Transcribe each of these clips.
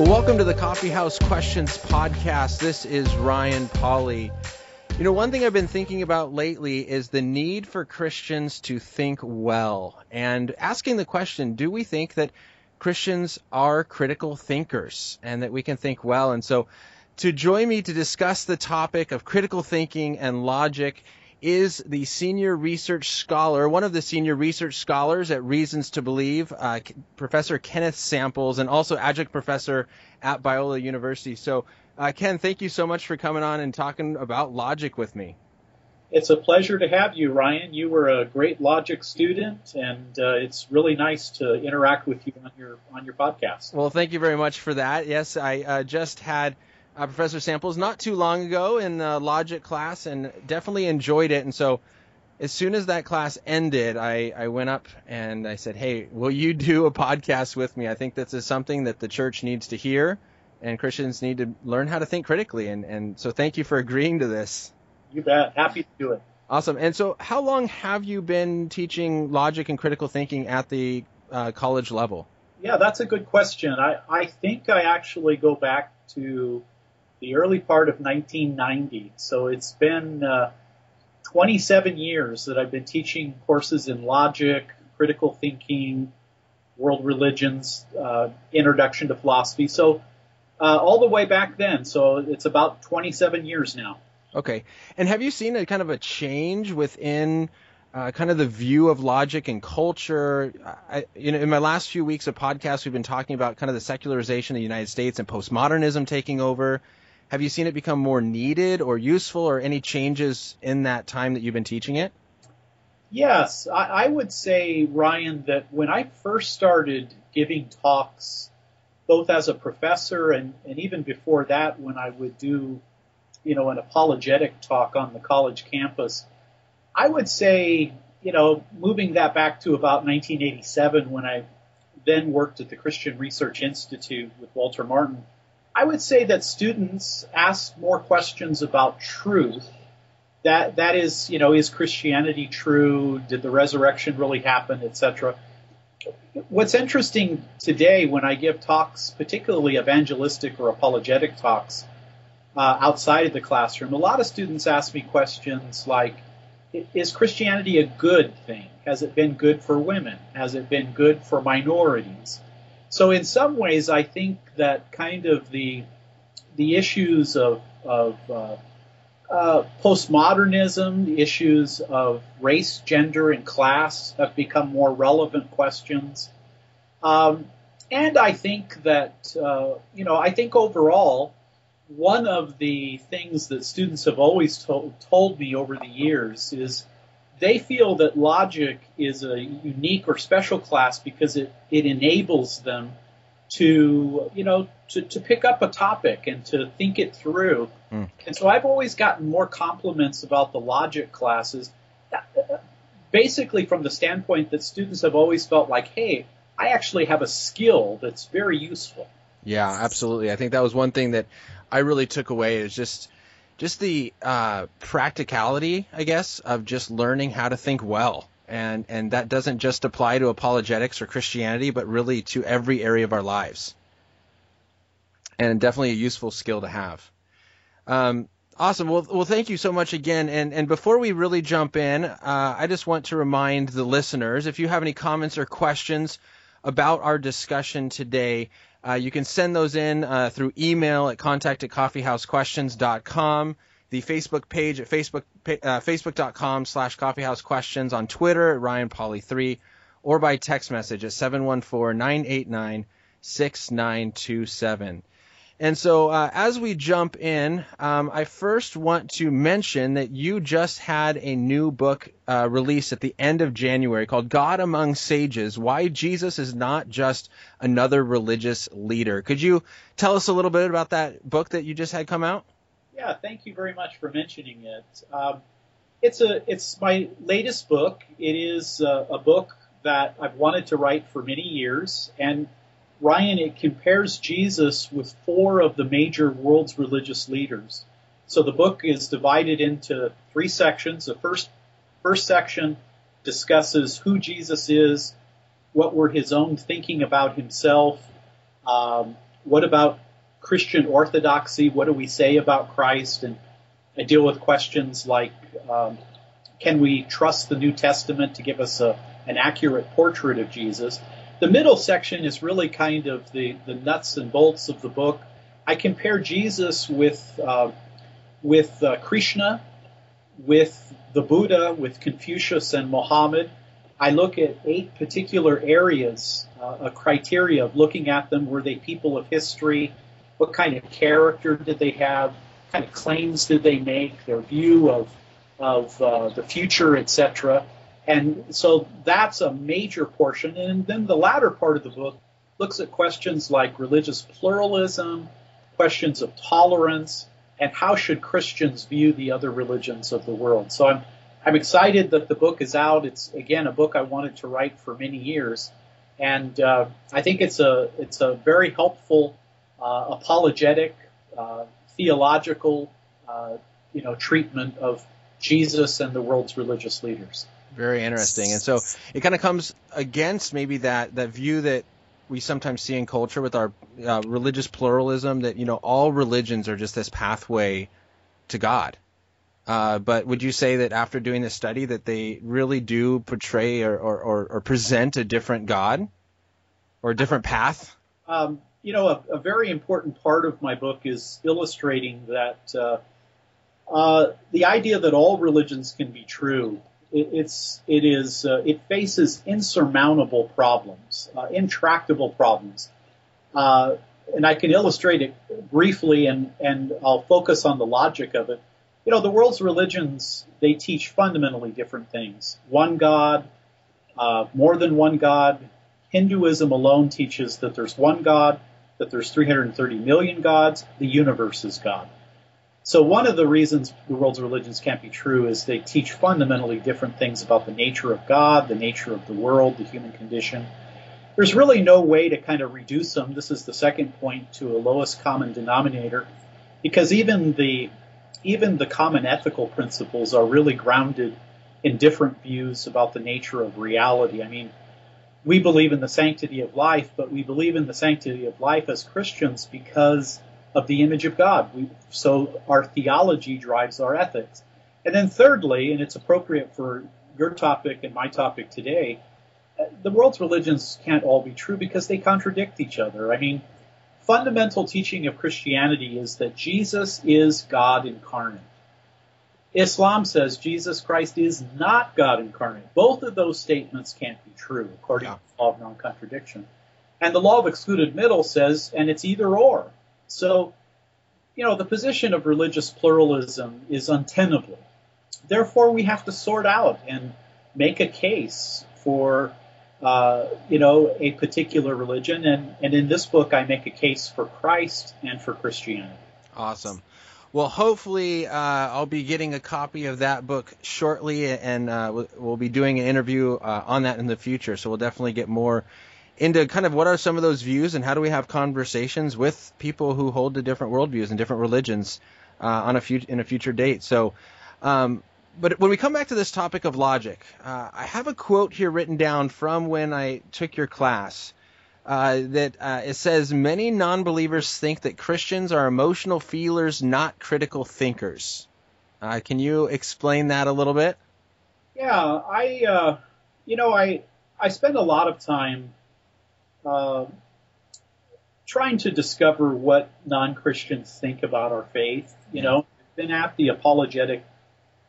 Well, welcome to the Coffee House Questions podcast. This is Ryan Pauly. You know, one thing I've been thinking about lately is the need for Christians to think well and asking the question, do we think that Christians are critical thinkers and that we can think well? And so to join me to discuss the topic of critical thinking and logic is the senior research scholar, one of the senior research scholars at Reasons to Believe, uh, Professor Kenneth Samples, and also adjunct professor at Biola University. So, uh, Ken, thank you so much for coming on and talking about logic with me. It's a pleasure to have you, Ryan. You were a great logic student, and uh, it's really nice to interact with you on your on your podcast. Well, thank you very much for that. Yes, I uh, just had uh, Professor Samples not too long ago in the logic class and definitely enjoyed it. And so as soon as that class ended, I, I went up and I said, Hey, will you do a podcast with me? I think this is something that the church needs to hear and Christians need to learn how to think critically. And, and so thank you for agreeing to this. You bet. Happy to do it. Awesome. And so how long have you been teaching logic and critical thinking at the uh, college level? Yeah, that's a good question. I, I think I actually go back to the early part of 1990. So it's been uh, 27 years that I've been teaching courses in logic, critical thinking, world religions, uh, introduction to philosophy. So uh, all the way back then. So it's about 27 years now. Okay. And have you seen a kind of a change within uh, kind of the view of logic and culture? I, you know, in my last few weeks of podcasts, we've been talking about kind of the secularization of the United States and postmodernism taking over. Have you seen it become more needed or useful or any changes in that time that you've been teaching it? Yes, I, I would say, Ryan, that when I first started giving talks, both as a professor and, and even before that, when I would do, you know, an apologetic talk on the college campus, I would say, you know, moving that back to about 1987 when I then worked at the Christian Research Institute with Walter Martin, I would say that students ask more questions about truth. That that is, you know, is Christianity true? Did the resurrection really happen, etc. What's interesting today when I give talks, particularly evangelistic or apologetic talks, uh, outside of the classroom, a lot of students ask me questions like, "Is Christianity a good thing? Has it been good for women? Has it been good for minorities?" So in some ways, I think that kind of the the issues of of uh, uh, postmodernism, the issues of race, gender, and class have become more relevant questions. Um, and I think that uh, you know, I think overall, one of the things that students have always told, told me over the years is they feel that logic is a unique or special class because it, it enables them to, you know, to, to pick up a topic and to think it through. Mm. And so I've always gotten more compliments about the logic classes, basically from the standpoint that students have always felt like, hey, I actually have a skill that's very useful. Yeah, absolutely. I think that was one thing that I really took away is just just the uh, practicality, I guess, of just learning how to think well. And, and that doesn't just apply to apologetics or Christianity, but really to every area of our lives. And definitely a useful skill to have. Um, awesome. Well, well, thank you so much again. And, and before we really jump in, uh, I just want to remind the listeners if you have any comments or questions about our discussion today, uh, you can send those in uh, through email at contact at coffeehousequestions.com, the Facebook page at Facebook, uh, facebook.com slash coffeehousequestions, on Twitter at Ryan Pauly 3 or by text message at 714 989 6927. And so, uh, as we jump in, um, I first want to mention that you just had a new book uh, released at the end of January called God Among Sages Why Jesus is Not Just Another Religious Leader. Could you tell us a little bit about that book that you just had come out? Yeah, thank you very much for mentioning it. Um, it's, a, it's my latest book. It is a, a book that I've wanted to write for many years, and Ryan, it compares Jesus with four of the major world's religious leaders. So the book is divided into three sections. The first, first section discusses who Jesus is, what were his own thinking about himself, um, what about Christian orthodoxy? What do we say about Christ? And I deal with questions like, um, can we trust the New Testament to give us a, an accurate portrait of Jesus? The middle section is really kind of the, the nuts and bolts of the book. I compare Jesus with uh, with uh, Krishna, with the Buddha, with Confucius and Muhammad. I look at eight particular areas, uh, a criteria of looking at them. Were they people of history? What kind of character did they have? What kind of claims did they make? Their view of of uh, the future, etc. And so that's a major portion. And then the latter part of the book looks at questions like religious pluralism, questions of tolerance, and how should Christians view the other religions of the world. So I'm I'm excited that the book is out. It's again a book I wanted to write for many years, and uh, I think it's a it's a very helpful uh, apologetic, uh, theological, uh, you know, treatment of Jesus and the world's religious leaders. Very interesting, and so it kind of comes against maybe that that view that we sometimes see in culture with our uh, religious pluralism that you know all religions are just this pathway to God. Uh, but would you say that after doing this study that they really do portray or, or, or, present a different God or a different path? Um, you know, a, a, very important part of my book is illustrating that uh, uh, the idea that all religions can be true it, it's it is uh, it faces insurmountable problems, uh, intractable problems, uh, and I can illustrate it briefly, and and I'll focus on the logic of it. You know, the world's religions they teach fundamentally different things. One God, uh, more than one God. Hinduism alone teaches that there's one God, that there's 330 million gods, the universe is God. So one of the reasons the world's religions can't be true is they teach fundamentally different things about the nature of God, the nature of the world, the human condition. There's really no way to kind of reduce them. This is the second point to a lowest common denominator, because even the even the common ethical principles are really grounded in different views about the nature of reality. I mean, we believe in the sanctity of life, but we believe in the sanctity of life as Christians because of the image of God. We, so our theology drives our ethics. And then thirdly, and it's appropriate for your topic and my topic today, uh, the world's religions can't all be true because they contradict each other. I mean, fundamental teaching of Christianity is that Jesus is God incarnate. Islam says Jesus Christ is not God incarnate. Both of those statements can't be true according yeah. to the law of non-contradiction. And the law of excluded middle says, and it's either or. So, you know, the position of religious pluralism is untenable. Therefore, we have to sort out and make a case for, uh, you know, a particular religion. And, and in this book, I make a case for Christ and for Christianity. Awesome. Well, hopefully, uh, I'll be getting a copy of that book shortly, and uh, we'll be doing an interview uh, on that in the future. So we'll definitely get more into kind of what are some of those views and how do we have conversations with people who hold to different worldviews and different religions uh, on a few in a future date. So, um, but when we come back to this topic of logic, uh, I have a quote here written down from when I took your class. Uh, that uh, it says many non-believers think that Christians are emotional feelers, not critical thinkers. Uh, can you explain that a little bit? Yeah, I, uh, you know, I I spend a lot of time uh, trying to discover what non-Christians think about our faith. You know, I've been at the apologetic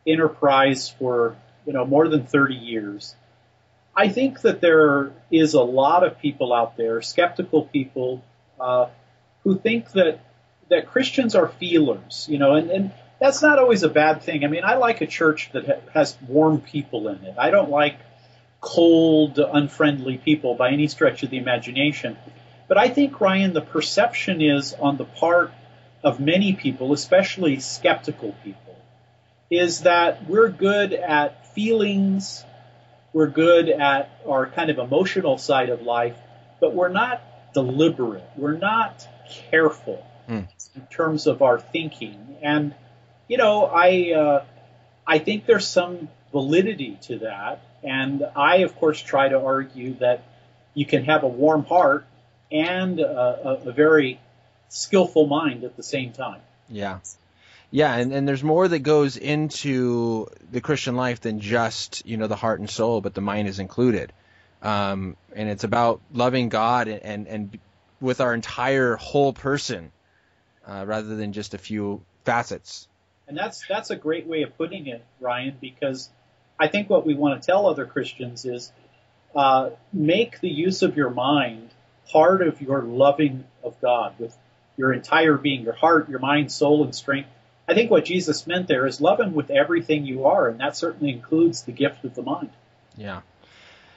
enterprise for, you know, more than 30 years. I think that there is a lot of people out there, skeptical people, uh, who think that that Christians are feelers, you know, and, and that's not always a bad thing. I mean, I like a church that ha- has warm people in it. I don't like cold, unfriendly people by any stretch of the imagination. But I think, Ryan, the perception is on the part of many people, especially skeptical people, is that we're good at feelings, we're good at our kind of emotional side of life, but we're not deliberate, we're not careful mm. in terms of our thinking. And, you know, I, uh, I think there's some validity to that. And I, of course, try to argue that you can have a warm heart and a, a, very skillful mind at the same time. Yeah. Yeah, and, and there's more that goes into the Christian life than just, you know, the heart and soul, but the mind is included. Um, and it's about loving God and, and, and with our entire whole person, uh, rather than just a few facets. And that's, that's a great way of putting it, Ryan, because I think what we want to tell other Christians is, uh, make the use of your mind part of your loving of God with your entire being, your heart, your mind, soul, and strength. I think what Jesus meant there is love Him with everything you are, and that certainly includes the gift of the mind. Yeah.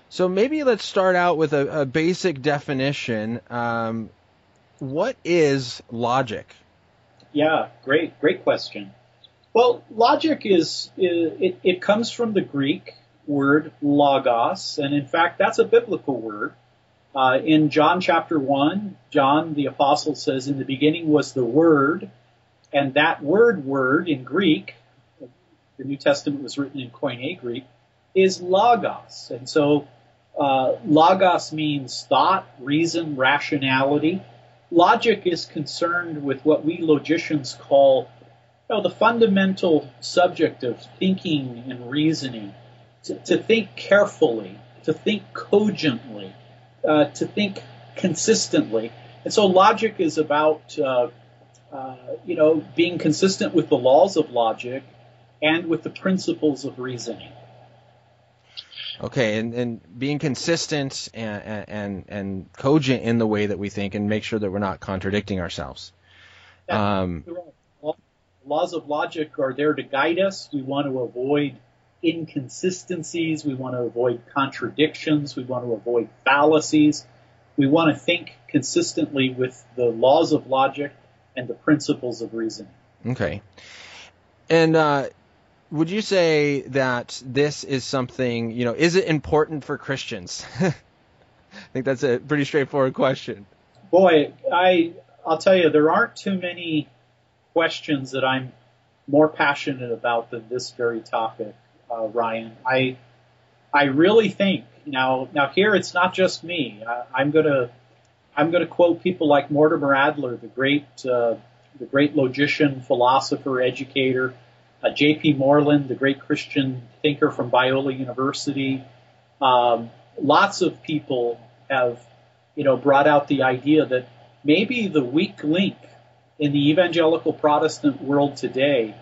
So maybe let's start out with a, a basic definition. Um, what is logic? Yeah, great, great question. Well, logic is, it, it comes from the Greek word logos, and in fact, that's a biblical word. Uh, in John chapter 1, John the apostle says, in the beginning was the word, and that word word in Greek, the New Testament was written in Koine Greek, is logos. And so, uh, logos means thought, reason, rationality. Logic is concerned with what we logicians call you know, the fundamental subject of thinking and reasoning. To, to think carefully, to think cogently, uh, to think consistently. And so logic is about, uh, uh, you know, being consistent with the laws of logic and with the principles of reasoning. Okay, and, and being consistent and, and and cogent in the way that we think, and make sure that we're not contradicting ourselves. Um, laws of logic are there to guide us. We want to avoid inconsistencies. We want to avoid contradictions. We want to avoid fallacies. We want to think consistently with the laws of logic and the principles of reasoning. Okay. And uh, would you say that this is something, you know, is it important for Christians? I think that's a pretty straightforward question. Boy, I I'll tell you there aren't too many questions that I'm more passionate about than this very topic uh, Ryan. I I really think now now here it's not just me. I, I'm gonna I'm gonna quote people like Mortimer Adler, the great uh, the great logician, philosopher, educator, uh, J.P. Moreland, the great Christian thinker from Biola University. Um, lots of people have you know brought out the idea that maybe the weak link in the evangelical Protestant world today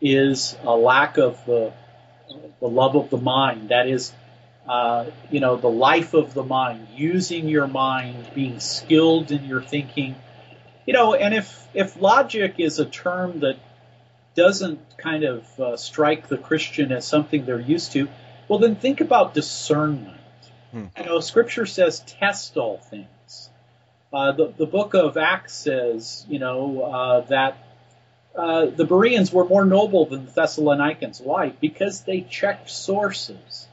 is a lack of the the love of the mind. That is, uh, you know, the life of the mind, using your mind, being skilled in your thinking. You know, and if if logic is a term that doesn't kind of uh, strike the Christian as something they're used to, well, then think about discernment. Hmm. You know, Scripture says, "Test all things." Uh, the the book of Acts says, you know, uh, that uh, the Bereans were more noble than the Thessalonians. Why? Because they checked sources.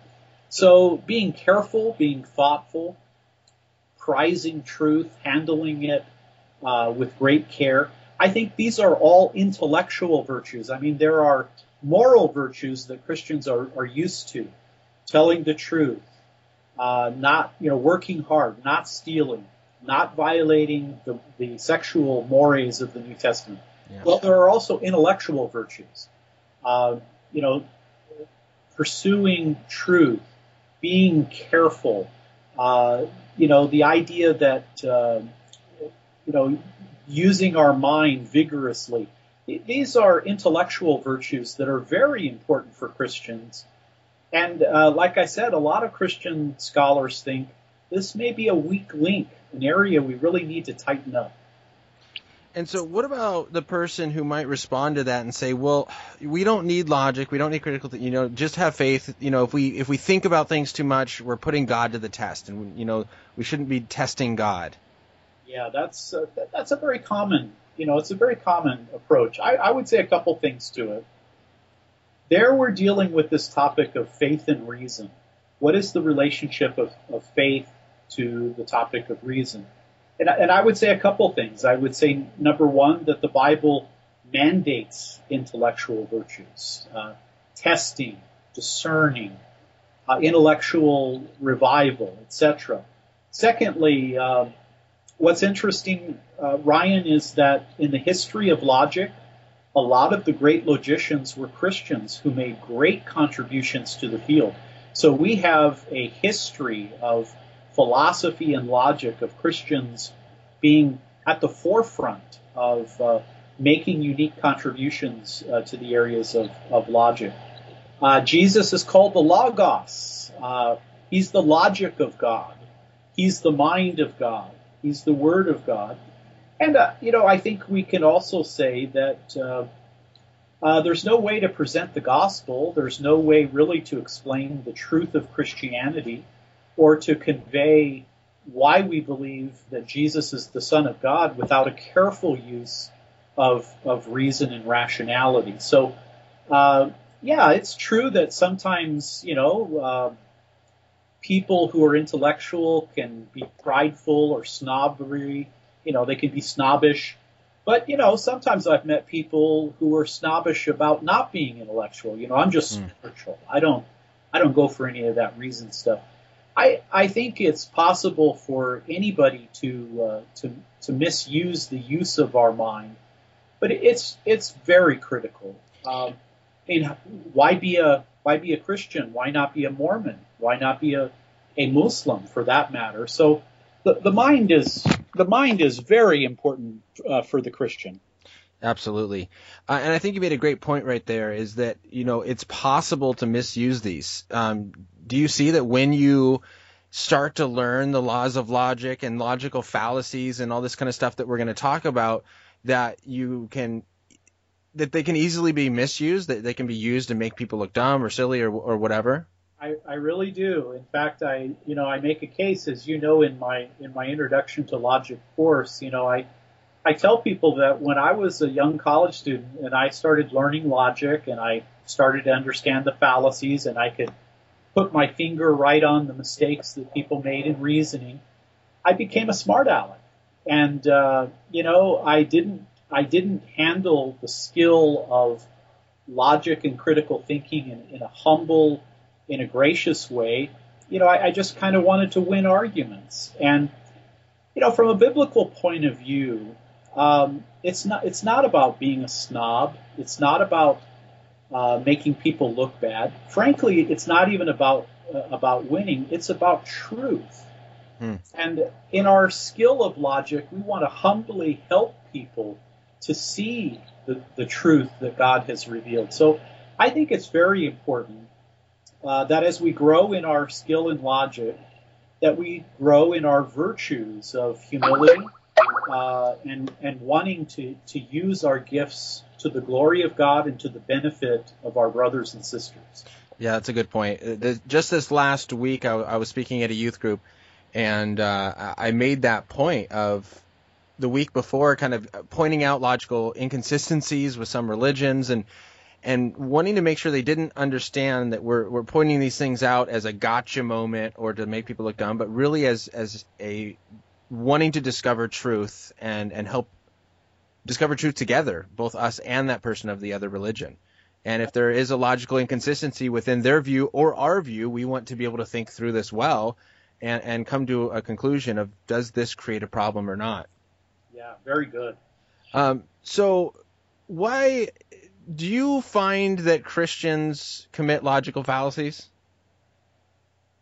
So being careful, being thoughtful, prizing truth, handling it uh, with great care. I think these are all intellectual virtues. I mean, there are moral virtues that Christians are, are used to. Telling the truth, uh, not, you know, working hard, not stealing, not violating the, the sexual mores of the New Testament. Yeah. Well, there are also intellectual virtues. Uh, you know, pursuing truth, being careful. Uh, you know, the idea that uh, you know using our mind vigorously. These are intellectual virtues that are very important for Christians. And uh, like I said, a lot of Christian scholars think this may be a weak link, an area we really need to tighten up. And so, what about the person who might respond to that and say, "Well, we don't need logic, we don't need critical, th- you know, just have faith. You know, if we if we think about things too much, we're putting God to the test, and you know, we shouldn't be testing God." Yeah, that's uh, that's a very common, you know, it's a very common approach. I, I would say a couple things to it. There, we're dealing with this topic of faith and reason. What is the relationship of, of faith to the topic of reason? And, and I would say a couple things. I would say number one that the Bible mandates intellectual virtues, uh, testing, discerning, uh, intellectual revival, etc. Secondly, uh, what's interesting, uh, Ryan, is that in the history of logic, a lot of the great logicians were Christians who made great contributions to the field. So we have a history of philosophy and logic of Christians being at the forefront of uh, making unique contributions uh, to the areas of, of logic. Uh, Jesus is called the Logos. Uh, he's the logic of God. He's the mind of God. He's the Word of God. And, uh, you know, I think we can also say that uh, there's no way to present the gospel. There's no way really to explain the truth of Christianity or to convey why we believe that Jesus is the Son of God without a careful use of, of reason and rationality. So, uh, yeah, it's true that sometimes, you know, uh, people who are intellectual can be prideful or snobbery. You know, they can be snobbish. But, you know, sometimes I've met people who are snobbish about not being intellectual. You know, I'm just mm. spiritual. I don't, I don't go for any of that reason stuff. I, I think it's possible for anybody to, uh, to, to misuse the use of our mind, but it's, it's very critical. Um, I mean, why be a, why be a Christian? Why not be a Mormon? Why not be a, a Muslim for that matter? So the, the mind is the mind is very important uh, for the Christian. Absolutely, uh, and I think you made a great point right there. Is that you know it's possible to misuse these. Um, do you see that when you start to learn the laws of logic and logical fallacies and all this kind of stuff that we're going to talk about, that you can that they can easily be misused, that they can be used to make people look dumb or silly or or whatever? I, I really do. In fact, I you know I make a case, as you know, in my in my introduction to logic course. You know, I I tell people that when I was a young college student and I started learning logic and I started to understand the fallacies and I could put my finger right on the mistakes that people made in reasoning, I became a smart aleck. And uh, you know, I didn't I didn't handle the skill of logic and critical thinking in, in a humble in a gracious way, you know, I, I just kind of wanted to win arguments. And, you know, from a biblical point of view, um, it's not it's not about being a snob. It's not about uh, making people look bad. Frankly, it's not even about uh, about winning. It's about truth. Hmm. And in our skill of logic, we want to humbly help people to see the, the truth that God has revealed. So I think it's very important uh, that as we grow in our skill in logic, that we grow in our virtues of humility uh, and and wanting to to use our gifts to the glory of God and to the benefit of our brothers and sisters. Yeah, that's a good point. Uh, just this last week, I, I was speaking at a youth group, and uh, I made that point of the week before, kind of pointing out logical inconsistencies with some religions and and wanting to make sure they didn't understand that we're we're pointing these things out as a gotcha moment or to make people look dumb, but really as as a wanting to discover truth and and help discover truth together, both us and that person of the other religion. And if there is a logical inconsistency within their view or our view, we want to be able to think through this well and, and come to a conclusion of does this create a problem or not. Yeah, very good. Um, so why do you find that Christians commit logical fallacies?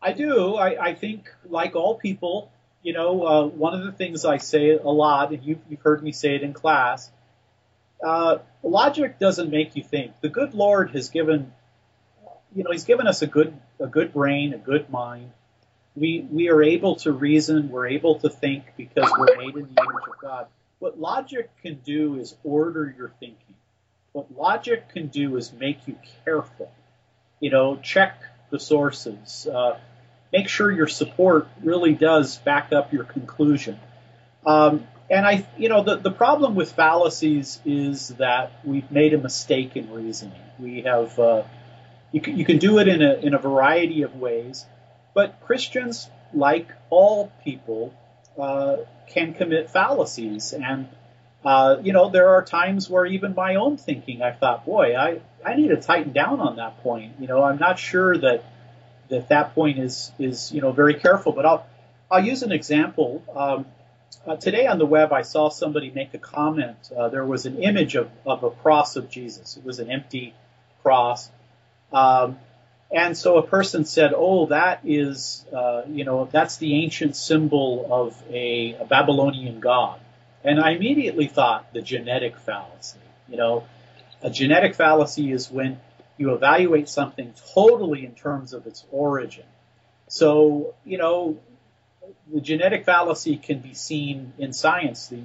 I do. I, I think, like all people, you know, uh, one of the things I say a lot, and you've, you've heard me say it in class, uh, logic doesn't make you think. The good Lord has given, you know, He's given us a good a good brain, a good mind. We we are able to reason. We're able to think because we're made in the image of God. What logic can do is order your thinking. What logic can do is make you careful. You know, check the sources. Uh, make sure your support really does back up your conclusion. Um, and I, you know, the, the problem with fallacies is that we've made a mistake in reasoning. We have, uh, you can, you can do it in a, in a variety of ways, but Christians, like all people, uh, can commit fallacies. And uh, you know, there are times where even my own thinking, I thought, boy, I, I need to tighten down on that point. You know, I'm not sure that that that point is is you know very careful. But I'll I'll use an example. Um, uh, today on the web, I saw somebody make a comment. Uh, there was an image of, of a cross of Jesus. It was an empty cross. Um, and so a person said, "Oh, that is, uh, you know, that's the ancient symbol of a, a, Babylonian god." And I immediately thought the genetic fallacy. You know, a genetic fallacy is when you evaluate something totally in terms of its origin. So, you know, the genetic fallacy can be seen in science. The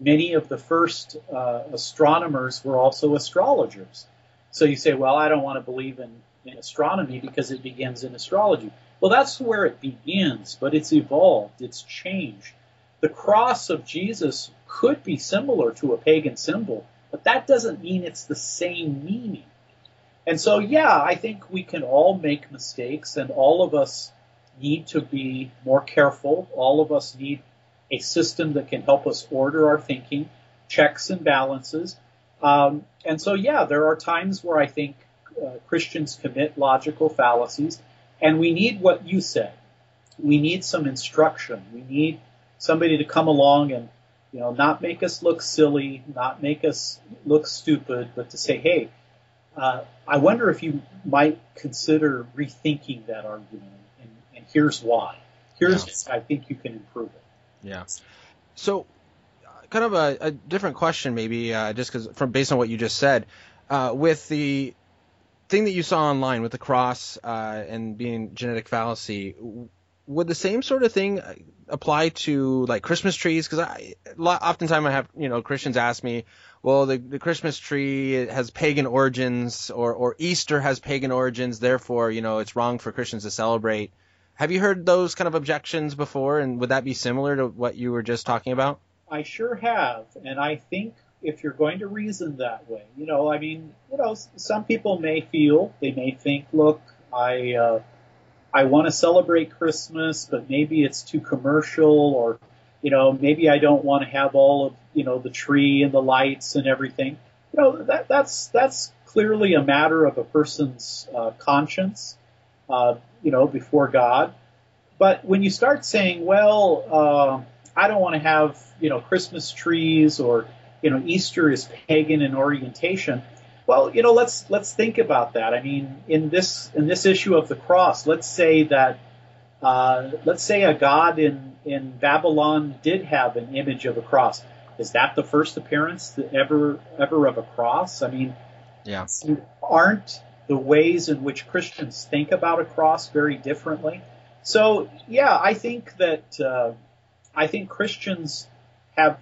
many of the first uh, astronomers were also astrologers. So you say, well, I don't want to believe in in astronomy because it begins in astrology. Well, that's where it begins, but it's evolved, it's changed. The cross of Jesus could be similar to a pagan symbol, but that doesn't mean it's the same meaning. And so, yeah, I think we can all make mistakes and all of us need to be more careful. All of us need a system that can help us order our thinking, checks and balances. Um, and so, yeah, there are times where I think uh, Christians commit logical fallacies, and we need what you said. We need some instruction. We need somebody to come along and you know not make us look silly, not make us look stupid, but to say, hey, uh, I wonder if you might consider rethinking that argument, and, and here's why. Here's yeah. I think you can improve it. Yeah. So, kind of a, a different question, maybe, uh, just because from based on what you just said, uh, with the thing that you saw online with the cross uh, and being genetic fallacy, would the same sort of thing apply to like Christmas trees? Because I oftentimes I have you know Christians ask me, well, the, the Christmas tree has pagan origins, or or Easter has pagan origins, therefore you know it's wrong for Christians to celebrate. Have you heard those kind of objections before, and would that be similar to what you were just talking about? I sure have, and I think if you're going to reason that way. You know, I mean, you know, some people may feel, they may think, look, I, uh, I want to celebrate Christmas, but maybe it's too commercial or, you know, maybe I don't want to have all of, you know, the tree and the lights and everything. You know, that, that's, that's clearly a matter of a person's, uh, conscience, uh, you know, before God. But when you start saying, well, uh, I don't want to have, you know, Christmas trees or, you know, Easter is pagan in orientation. Well, you know, let's let's think about that. I mean, in this in this issue of the cross, let's say that uh, let's say a god in in Babylon did have an image of a cross. Is that the first appearance ever ever of a cross? I mean, yeah, aren't the ways in which Christians think about a cross very differently? So, yeah, I think that uh, I think Christians have,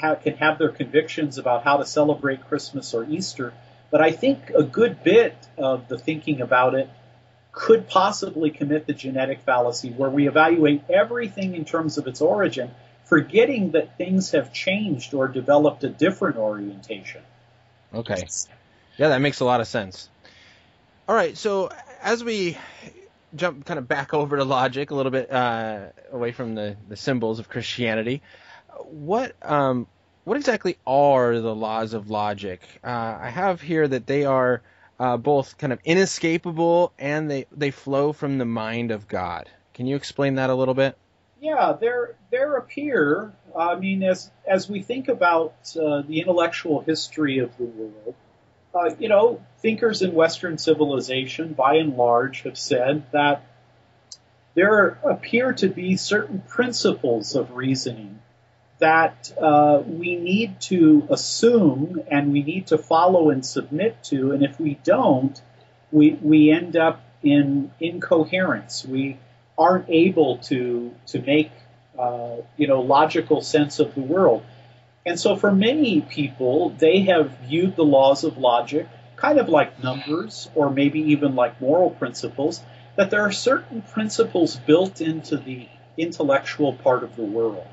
have can have their convictions about how to celebrate Christmas or Easter, but I think a good bit of the thinking about it could possibly commit the genetic fallacy where we evaluate everything in terms of its origin, forgetting that things have changed or developed a different orientation. Okay. Yeah, that makes a lot of sense. All right, so as we jump kind of back over to logic a little bit uh, away from the, the symbols of Christianity, what um, what exactly are the laws of logic? Uh, I have here that they are uh, both kind of inescapable and they they flow from the mind of God. Can you explain that a little bit? Yeah, there there appear. I mean, as as we think about uh, the intellectual history of the world, uh, you know, thinkers in Western civilization, by and large, have said that there appear to be certain principles of reasoning that uh, we need to assume and we need to follow and submit to, and if we don't, we we end up in incoherence. We aren't able to to make uh, you know logical sense of the world. And so for many people, they have viewed the laws of logic kind of like numbers or maybe even like moral principles, that there are certain principles built into the intellectual part of the world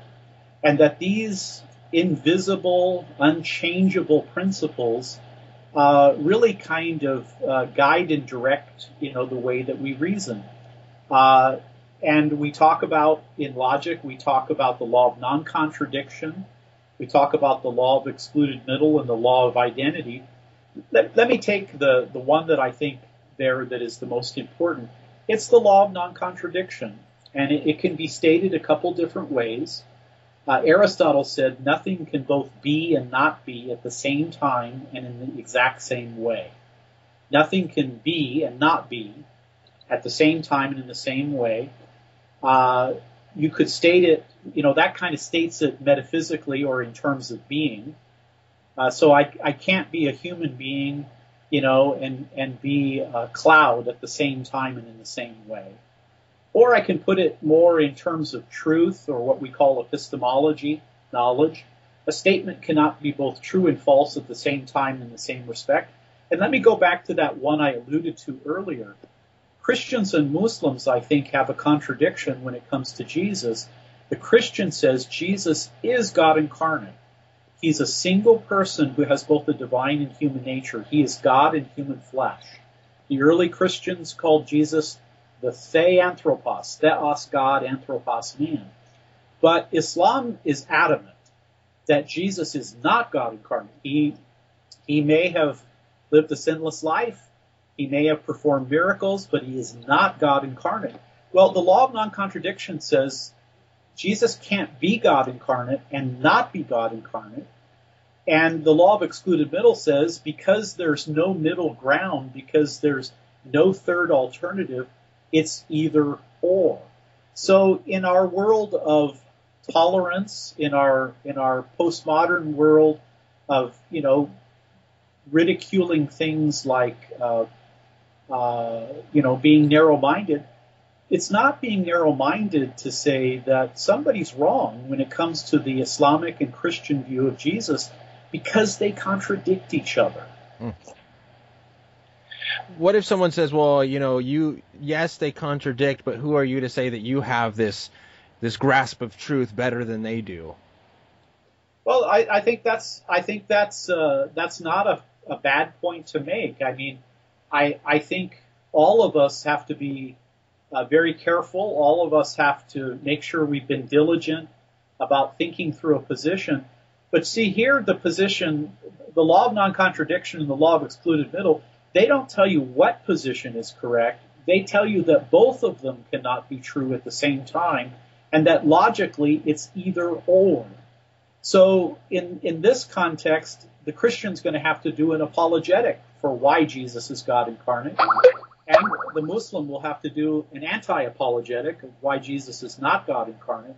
and that these invisible, unchangeable principles uh, really kind of uh, guide and direct, you know, the way that we reason. Uh, and we talk about in logic, we talk about the law of non-contradiction. We talk about the law of excluded middle and the law of identity. Let, let me take the, the one that I think there that is the most important. It's the law of non-contradiction. And it, it can be stated a couple different ways. Uh, Aristotle said nothing can both be and not be at the same time and in the exact same way. Nothing can be and not be at the same time and in the same way. Uh, you could state it, you know, that kind of states it metaphysically or in terms of being. Uh, so I, I can't be a human being, you know, and, and be a cloud at the same time and in the same way. Or I can put it more in terms of truth or what we call epistemology, knowledge. A statement cannot be both true and false at the same time in the same respect. And let me go back to that one I alluded to earlier. Christians and Muslims, I think, have a contradiction when it comes to Jesus. The Christian says Jesus is God incarnate. He's a single person who has both the divine and human nature. He is God in human flesh. The early Christians called Jesus the Theanthropos, Theos God, Anthropos man. But Islam is adamant that Jesus is not God incarnate. He, he may have lived a sinless life. He may have performed miracles, but he is not God incarnate. Well, the law of non-contradiction says Jesus can't be God incarnate and not be God incarnate. And the law of excluded middle says because there's no middle ground, because there's no third alternative, it's either or. So in our world of tolerance, in our in our postmodern world of you know ridiculing things like uh, uh, you know being narrow-minded, it's not being narrow-minded to say that somebody's wrong when it comes to the Islamic and Christian view of Jesus because they contradict each other. Mm what if someone says, well, you know, you yes they contradict, but who are you to say that you have this this grasp of truth better than they do? Well, I, I think that's I think that's uh, that's not a, a bad point to make. I mean, I I think all of us have to be uh, very careful. All of us have to make sure we've been diligent about thinking through a position. But see here, the position, the law of non-contradiction and the law of excluded middle they don't tell you what position is correct. They tell you that both of them cannot be true at the same time and that logically it's either or. So in, in this context, the Christian's going to have to do an apologetic for why Jesus is God incarnate. And the Muslim will have to do an anti-apologetic of why Jesus is not God incarnate.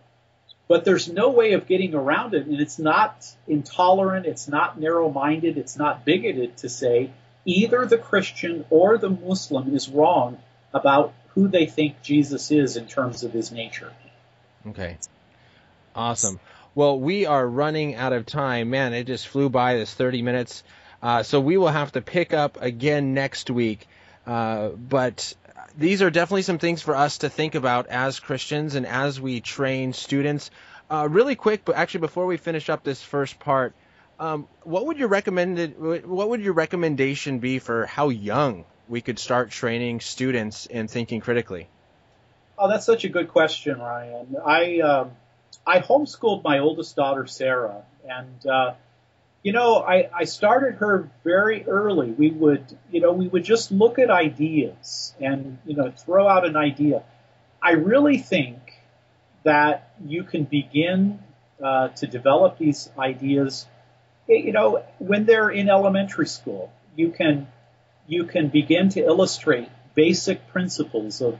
But there's no way of getting around it, and it's not intolerant, it's not narrow-minded, it's not bigoted to say either the Christian or the Muslim is wrong about who they think Jesus is in terms of his nature. Okay. Awesome. Well, we are running out of time. Man, it just flew by this 30 minutes. Uh, so we will have to pick up again next week. Uh, but these are definitely some things for us to think about as Christians and as we train students. Uh, really quick, but actually before we finish up this first part, um, what would your recommended what would your recommendation be for how young we could start training students in thinking critically? Oh, that's such a good question, Ryan. I um, I homeschooled my oldest daughter Sarah, and uh, you know I, I started her very early. We would you know we would just look at ideas and you know throw out an idea. I really think that you can begin uh, to develop these ideas you know, when they're in elementary school, you can you can begin to illustrate basic principles of,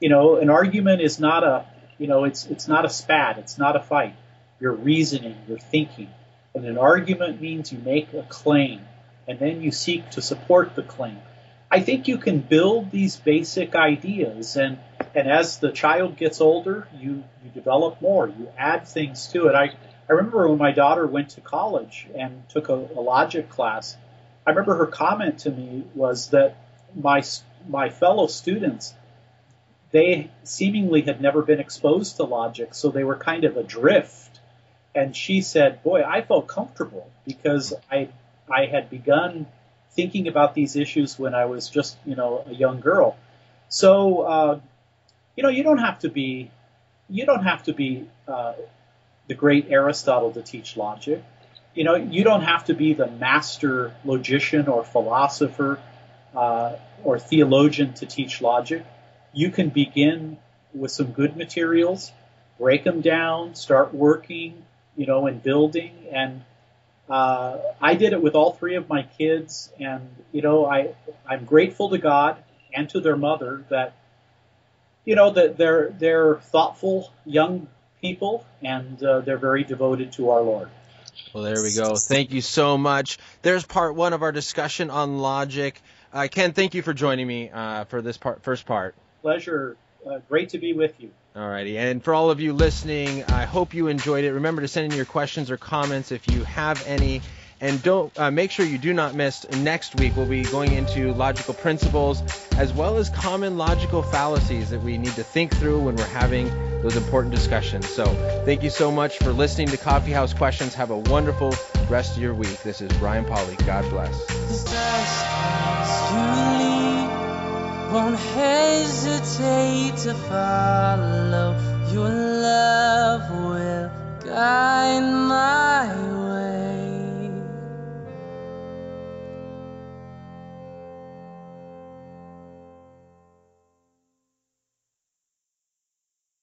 you know, an argument is not a, you know, it's it's not a spat, it's not a fight. You're reasoning, you're thinking. And an argument means you make a claim and then you seek to support the claim. I think you can build these basic ideas and and as the child gets older, you you develop more, you add things to it. I I remember when my daughter went to college and took a, a logic class. I remember her comment to me was that my my fellow students they seemingly had never been exposed to logic, so they were kind of adrift. And she said, "Boy, I felt comfortable because I I had begun thinking about these issues when I was just you know a young girl." So uh, you know, you don't have to be you don't have to be uh, the great Aristotle to teach logic. You know, you don't have to be the master logician or philosopher uh, or theologian to teach logic. You can begin with some good materials, break them down, start working, you know, and building. And uh, I did it with all three of my kids, and you know, I I'm grateful to God and to their mother that you know that they're they're thoughtful young people and uh, they're very devoted to our Lord. Well, there we go. Thank you so much. There's part one of our discussion on logic. Uh, Ken, thank you for joining me uh, for this part, first part. Pleasure. Uh, great to be with you. Alrighty, and for all of you listening, I hope you enjoyed it. Remember to send in your questions or comments if you have any. And don't uh, make sure you do not miss next week. We'll be going into logical principles as well as common logical fallacies that we need to think through when we're having those important discussions. So thank you so much for listening to Coffee House Questions. Have a wonderful rest of your week. This is Ryan Pauly. God bless.